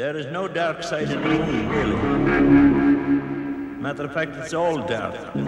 There is no dark side in the moon, really. Matter of fact, it's all dark. The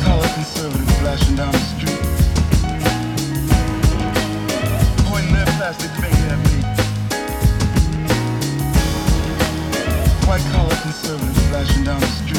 color conservatives flashing down the street. Pointing their plastic finger at me. White collar conservatives flashing down the street.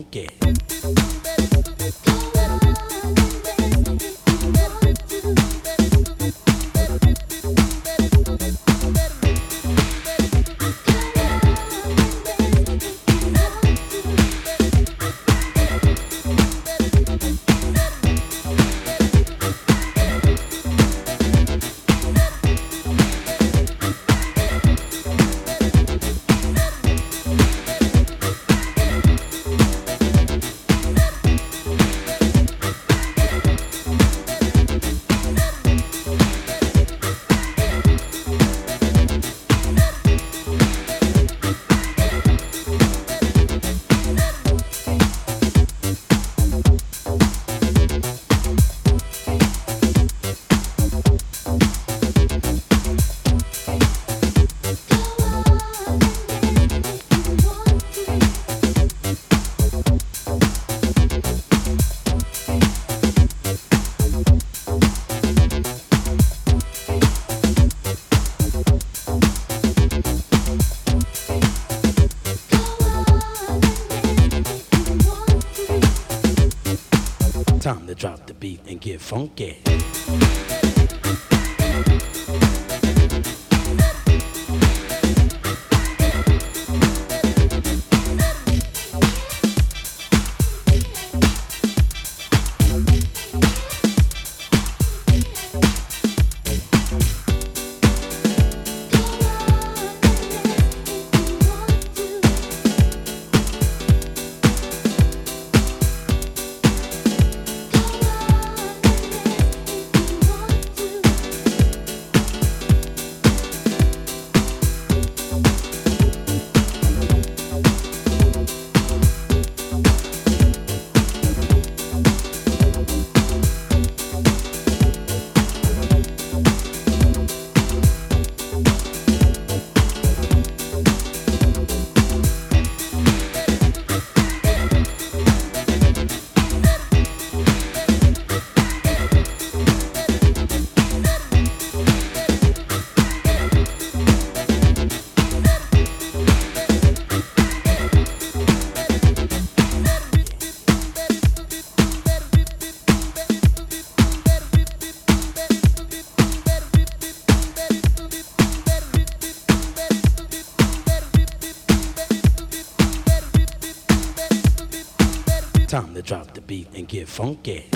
Funky. Time drop the beat and get funky. 解封给